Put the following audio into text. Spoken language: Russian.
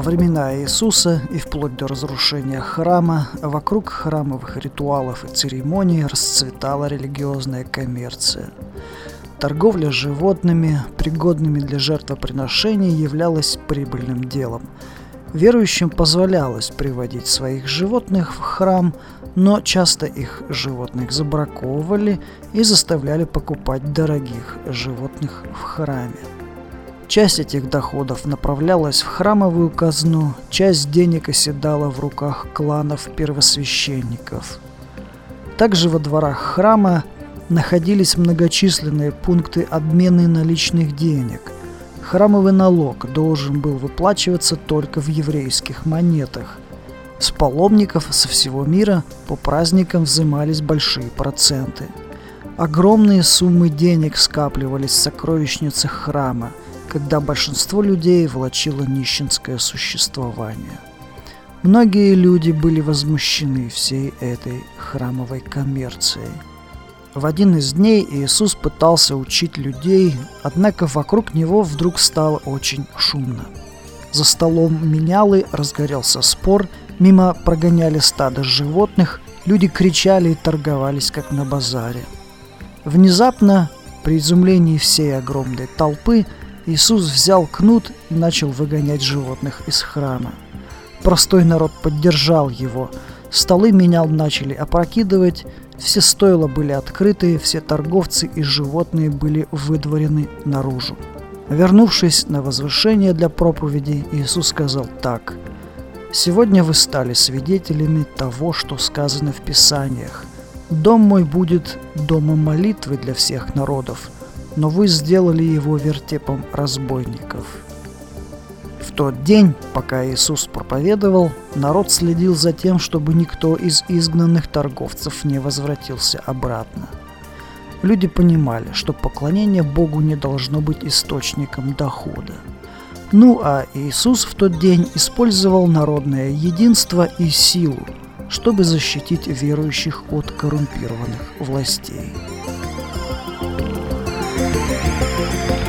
Во времена Иисуса и вплоть до разрушения храма вокруг храмовых ритуалов и церемоний расцветала религиозная коммерция. Торговля животными, пригодными для жертвоприношений, являлась прибыльным делом. Верующим позволялось приводить своих животных в храм, но часто их животных забраковывали и заставляли покупать дорогих животных в храме. Часть этих доходов направлялась в храмовую казну, часть денег оседала в руках кланов первосвященников. Также во дворах храма находились многочисленные пункты обмена наличных денег. Храмовый налог должен был выплачиваться только в еврейских монетах. С паломников со всего мира по праздникам взимались большие проценты. Огромные суммы денег скапливались в сокровищницах храма – когда большинство людей влачило нищенское существование. Многие люди были возмущены всей этой храмовой коммерцией. В один из дней Иисус пытался учить людей, однако вокруг него вдруг стало очень шумно. За столом менялы разгорелся спор, мимо прогоняли стадо животных, люди кричали и торговались, как на базаре. Внезапно, при изумлении всей огромной толпы, Иисус взял кнут и начал выгонять животных из храма. Простой народ поддержал его. Столы менял начали опрокидывать, все стойла были открыты, все торговцы и животные были выдворены наружу. Вернувшись на возвышение для проповеди, Иисус сказал так. «Сегодня вы стали свидетелями того, что сказано в Писаниях. Дом мой будет домом молитвы для всех народов, но вы сделали его вертепом разбойников тот день, пока Иисус проповедовал, народ следил за тем, чтобы никто из изгнанных торговцев не возвратился обратно. Люди понимали, что поклонение Богу не должно быть источником дохода. Ну а Иисус в тот день использовал народное единство и силу, чтобы защитить верующих от коррумпированных властей. thank you